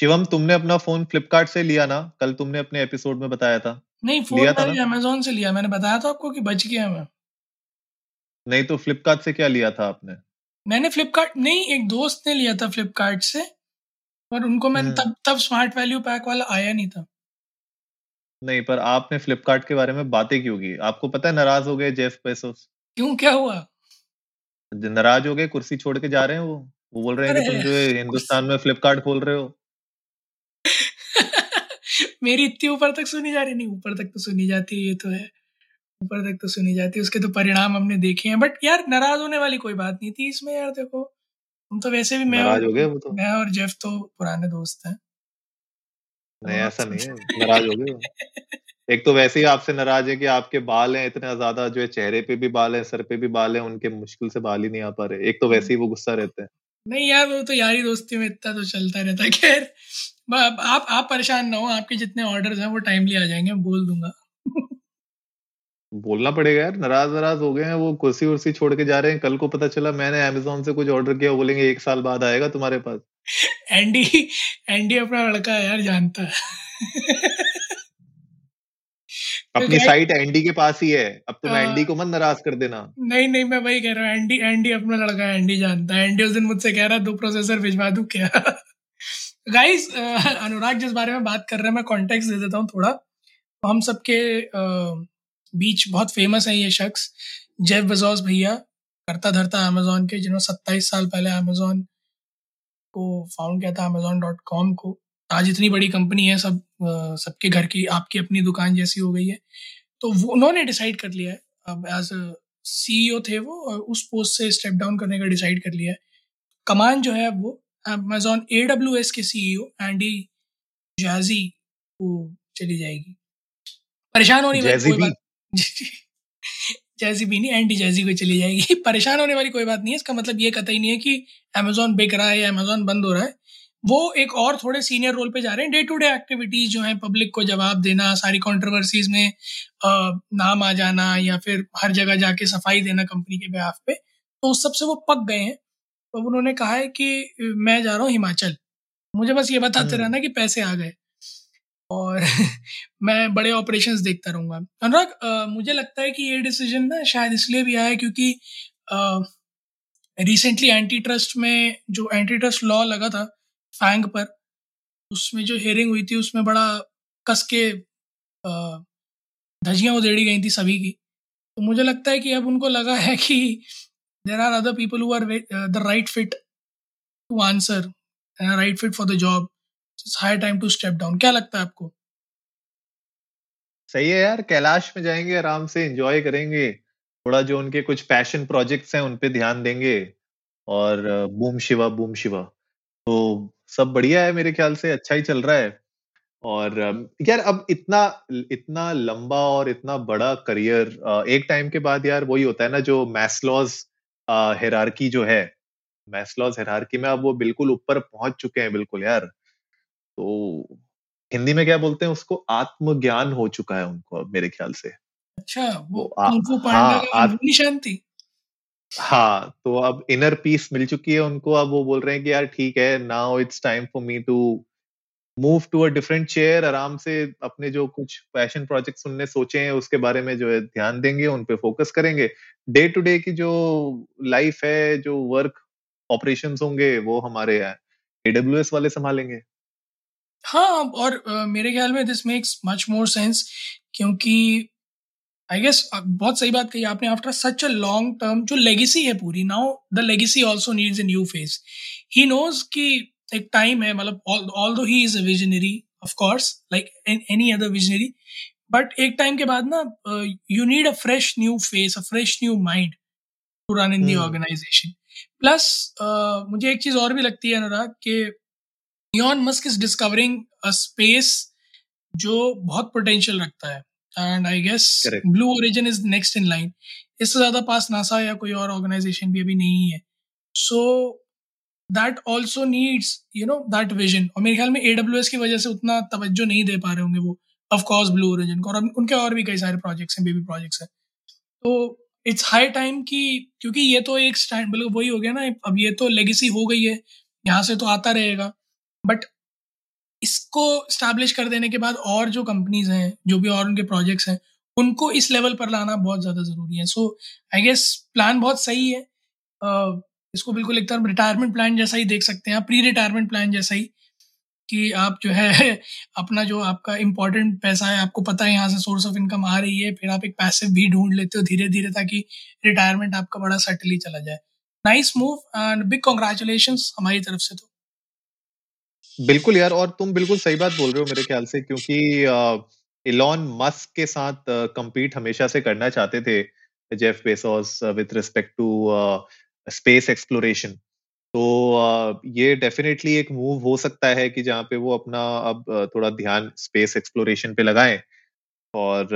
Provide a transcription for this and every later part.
शिवम तुमने अपना फ़ोन फ्लिपकार्ट से लिया ना? कल तुमने अपने एपिसोड में बताया था। नहीं फ़ोन लिया था अमेजोन से लिया। मैंने बताया था आपको कि बच गया मैं। नहीं तो फ्लिपकार्ट से क्या लिया था आपने? मैंने फ्लिपकार्ट नहीं एक दोस्त ने लिया था फ्लिपकार्ट से पर उनको मैंने हम्म। तब तब स्मार्ट वैल्यू पैक वाला आया नहीं था। नहीं पर आपने फ्लिपकार्ट के बारे में बातें क्यों की? आपको पता है नाराज़ हो गए जेफ बेसोस क्यों क्या हुआ? नाराज़ हो गए कुर्सी छोड़ के जा रहे हैं वो। वो बोल रहे हैं कि तुम जो हिंदुस्तान में फ्लिपकार्ट खोल रहे हो। मेरी इतनी ऊपर तक सुनी जा रही नहीं ऊपर तक तो सुनी जाती है ये तो है। ऊपर तक तो सुनी जाती है उसके तो परिणाम हमने देखे हैं। बट यार नाराज़ होने वाली कोई बात नहीं थी इसमें यार देखो। हम तो वैसे भी मैं नाराज़ और हो गए वो तो। मैं और जेफ तो पुराने दोस्त हैं। नहीं ऐसा नहीं है। नाराज़ हो गए एक तो वैसे ही आपसे नाराज़ है कि आपके बाल हैं इतने ज़्यादा जो है चेहरे पे भी बाल हैं सर पे भी बाल हैं उनके मुश्किल से बाल ही नहीं आ पा रहे। एक तो वैसे ही वो गुस्सा रहते हैं। नहीं यार वो तो यारी दोस्ती में इतना तो चलता रहता है। खैर आप आप परेशान ना हो आपके जितने ऑर्डर्स हैं वो टाइमली आ जाएँगे मैं बोल दूँगा। बोलना पड़ेगा यार नाराज़ नाराज़ हो गए हैं वो कुर्सी उर्सी छोड़ के जा रहे हैं। कल को पता चला मैंने अमेजोन से कुछ ऑर्डर किया बोलेंगे एक साल बाद आएगा तुम्हारे पास। एंडी एंडी अपना लड़का है यार जानता है। अपनी साइट एंडी के पास ही है। अब तुम हाँ। एंडी को मत नाराज़ कर देना। नहीं नहीं मैं वही कह रहा हूँ एंडी एंडी अपना लड़का है एंडी जानता है। एंडी उस दिन मुझसे कह रहा है दो प्रोसेसर भिजवा दूँ क्या? गाइस अनुराग जिस बारे में बात कर रहे हैं मैं कॉन्टेक्स्ट दे देता हूँ थोड़ा। तो हम सबके बीच बहुत फ़ेमस है ये शख्स जेफ बेजोस भैया करता धरता अमेजोन के जिन्होंने सत्ताईस साल पहले अमेजोन को फाउंड किया था अमेजोन डॉट कॉम को। आज इतनी बड़ी कंपनी है सब सबके घर की आपकी अपनी दुकान जैसी हो गई है। तो वो उन्होंने डिसाइड कर लिया है अब एज सीईओ थे वो और उस पोस्ट से स्टेप डाउन करने का डिसाइड कर लिया है। कमान जो है वो अमेजोन ए डब्ल्यू एस के सीईओ एंडी जैजी को चली जाएगी। परेशान होने वाली कोई बात जैजी भी नहीं एंटी जैजी को चली जाएगी। परेशान होने वाली कोई बात नहीं है इसका मतलब ये कतई नहीं है कि अमेजोन बिक रहा है या अमेजोन बंद हो रहा है। वो एक और थोड़े सीनियर रोल पे जा रहे हैं। डे टू डे एक्टिविटीज़ जो है पब्लिक को जवाब देना सारी कंट्रोवर्सीज में अ, नाम आ जाना या फिर हर जगह जाके सफ़ाई देना कंपनी के बेहाफ पे तो उस सबसे वो पक गए हैं। तो उन्होंने कहा है कि मैं जा रहा हूँ हिमाचल। मुझे बस ये बताते हम्म। रहना कि पैसे आ गए। और मैं बड़े ऑपरेशंस देखता रहूँगा। अनुराग मुझे लगता है कि ये डिसीज़न ना शायद इसलिए भी आया क्योंकि रिसेंटली एंटी ट्रस्ट में जो एंटी ट्रस्ट लॉ लगा था फैंग पर, उसमें जो हेयरिंग हुई थी, उसमें बड़ा कस के धज्जियाँ उधेड़ी गई थी सभी की। तो मुझे लगता है कि अब उनको लगा है कि there are other people who are the right fit to answer right fit for the job high time to step down क्या लगता है आपको? सही है यार, कैलाश में जाएँगे, आराम से एंजॉय करेंगे। थोड़ा जो उनके कुछ पैशन प्रोजेक्ट्स हैं, उन पे ध्यान देंगे। और बूम शिवा बूम शिवा तो सब बढ़िया है मेरे ख्याल से अच्छा ही चल रहा है। और यार अब इतना इतना लंबा और इतना बड़ा करियर एक टाइम के बाद यार वही होता है ना जो मैस्लॉज हेरारकी जो है मैस्लॉज हेरारकी में अब वो बिल्कुल ऊपर पहुँच चुके हैं बिल्कुल यार। तो हिंदी में क्या बोलते हैं उसको? आत्मज्ञान हो चुका है उनको अब मेरे ख्याल से। अच्छा वो वो आ- हाँ, अग्नि शांति हाँ तो अब इनर पीस मिल चुकी है उनको। अब वो बोल रहे हैं कि यार ठीक है now it's time for me to move to a different chair आराम से अपने जो कुछ पैशन प्रोजेक्ट्स उनने सोचे हैं उसके बारे में जो है ध्यान देंगे उन पे फोकस करेंगे। डे टू डे की जो लाइफ है जो वर्क ऑपरेशन होंगे वो हमारे एडब्ल्यूएस वाले संभालेंगे। हाँ और अ, मेरे ख्याल में this makes much more sense क्योंकि आई गेस बहुत सही बात कही आपने after such a long term जो लेगेसी है पूरी now the legacy also needs a new phase he knows कि एक टाइम है मतलब although he is a visionary of course like any other visionary but एक टाइम के बाद ना you need a fresh new face a fresh new mind to run in the. Organisation plus मुझे एक चीज़ और भी लगती है अनुराग कि Elon Musk is discovering a space जो बहुत पोटेंशियल रखता है। And I guess Blue Origin is next in line इससे ज़्यादा पास नासा या कोई और ऑर्गेनाइजेशन भी अभी नहीं है। So that also needs you know that vision और मेरे ख्याल में ए डब्ल्यू एस की वजह से उतना तवज्जो नहीं दे पा रहे होंगे वो। ऑफकोर्स ब्लू ओरिजिन को। और उनके और भी कई सारे प्रोजेक्ट्स हैं बेबी प्रोजेक्ट्स हैं। तो इट्स हाई टाइम कि क्योंकि ये तो एक स्टैंड मतलब वही हो गया ना अब ये तो लेगेसी हो गई है। यहाँ से तो आता रहेगा। बट इसको स्टैब्लिश कर देने के बाद और जो कंपनीज़ हैं जो भी और उनके प्रोजेक्ट्स हैं उनको इस लेवल पर लाना बहुत ज़्यादा ज़रूरी है। सो आई गेस प्लान बहुत सही है। uh, इसको बिल्कुल एक तरह रिटायरमेंट प्लान जैसा ही देख सकते हैं प्री रिटायरमेंट प्लान जैसा ही कि आप जो है अपना जो आपका इम्पोर्टेंट पैसा है आपको पता है यहाँ से सोर्स ऑफ़ इनकम आ रही है फिर आप एक पैसे भी ढूंढ लेते हो धीरे धीरे ताकि रिटायरमेंट आपका बड़ा सेटली चला जाए। Nice move and big congratulation हमारी तरफ़ से तो। बिल्कुल यार, और तुम बिल्कुल सही बात बोल रहे हो मेरे ख्याल से, क्योंकि इलॉन मस्क के साथ कंपीट हमेशा से करना चाहते थे Jeff Bezos with respect to space exploration तो ये डेफिनेटली एक मूव हो सकता है कि जहाँ पे वो अपना अब थोड़ा ध्यान स्पेस एक्सप्लोरेशन पे लगाएँ, और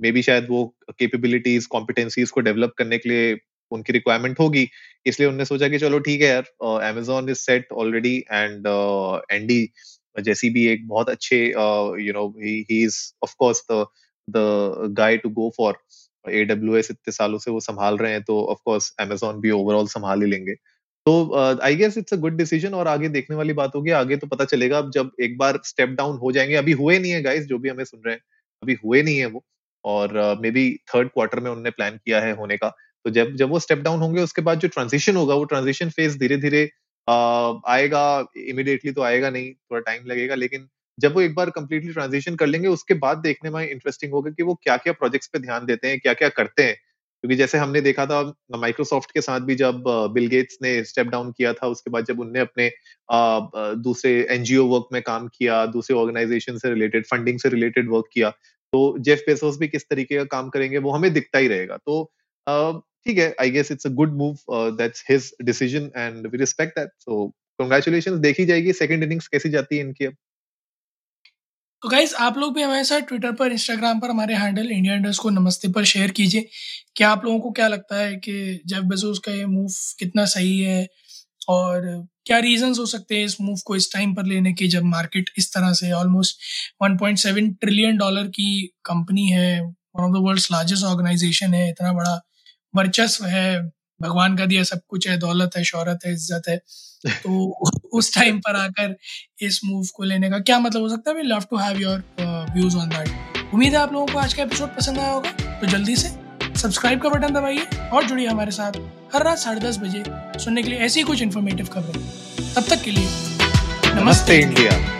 मे बी शायद वो कैपेबिलिटीज कॉम्पिटेंसीज को डेवलप करने के लिए उनकी रिक्वायरमेंट होगी। इसलिए उन्होंने सोचा कि चलो ठीक है यार Amazon is set already and Andy Jassy भी एक बहुत अच्छे you know he is of course the the guy to go for AWS इतने सालों से वो संभाल रहे हैं तो ऑफ़ कोर्स अमेजोन भी ओवरऑल संभाल ही लेंगे। तो I guess it's a good decision और आगे देखने वाली बात होगी। आगे तो पता चलेगा, अब जब एक बार स्टेप डाउन हो जाएँगे। अभी हुए नहीं है गाइस जो भी हमें सुन रहे हैं, अभी हुए नहीं है वो। और मे बी थर्ड क्वार्टर में उन्होंने प्लान किया है होने का। तो जब जब वो स्टेप डाउन होंगे, उसके बाद जो ट्रांजिशन होगा, वो ट्रांजिशन फ़ेज़ धीरे धीरे आएगा इमिडिएटली तो आएगा नहीं, थोड़ा टाइम लगेगा, लेकिन जब वो एक बार कंप्लीटली ट्रांजिशन कर लेंगे, उसके बाद देखने में इंटरेस्टिंग होगा कि वो क्या क्या प्रोजेक्ट्स पे ध्यान देते हैं क्या क्या करते हैं। क्योंकि जैसे हमने देखा था माइक्रोसॉफ्ट के साथ भी जब बिल गेट्स ने स्टेप डाउन किया था, उसके बाद जब उनने अपने दूसरे एनजीओ वर्क में काम किया, दूसरे ऑर्गेनाइजेशन से रिलेटेड फंडिंग से रिलेटेड वर्क किया तो जेफ पेसोस भी किस तरीके का काम करेंगे, वो हमें दिखता ही रहेगा। तो ठीक है I guess it's a good move that's his decision and we respect that so congratulations देखी जाएगी सेकंड इनिंग्स कैसी जाती है इनकी अब। तो गाइज़ आप लोग भी हमारे साथ ट्विटर पर इंस्टाग्राम पर हमारे हैंडल इंडिया इंडर्स को नमस्ते पर शेयर कीजिए। क्या आप लोगों को क्या लगता है कि जेफ बेजोस का ये मूव कितना सही है? और क्या रीजंस हो सकते हैं इस मूव को इस टाइम पर लेने के जब मार्केट इस तरह से ऑलमोस्ट 1.7 ट्रिलियन डॉलर की कंपनी है one of the world's largest organisation है, इतना बड़ा वर्चस्व है भगवान का दिया सब कुछ है दौलत है शौहरत है इज़्ज़त है। तो उस टाइम पर आकर इस मूव को लेने का क्या मतलब हो सकता है? We love to have your views on that उम्मीद है आप लोगों को आज का एपिसोड पसंद आया होगा। तो जल्दी से सब्सक्राइब का बटन दबाइए और जुड़िए हमारे साथ हर रात साढ़े दस बजे सुनने के लिए ऐसी कुछ इन्फॉर्मेटिव खबरें। तब तक के लिए नमस्ते, नमस्ते। India, India.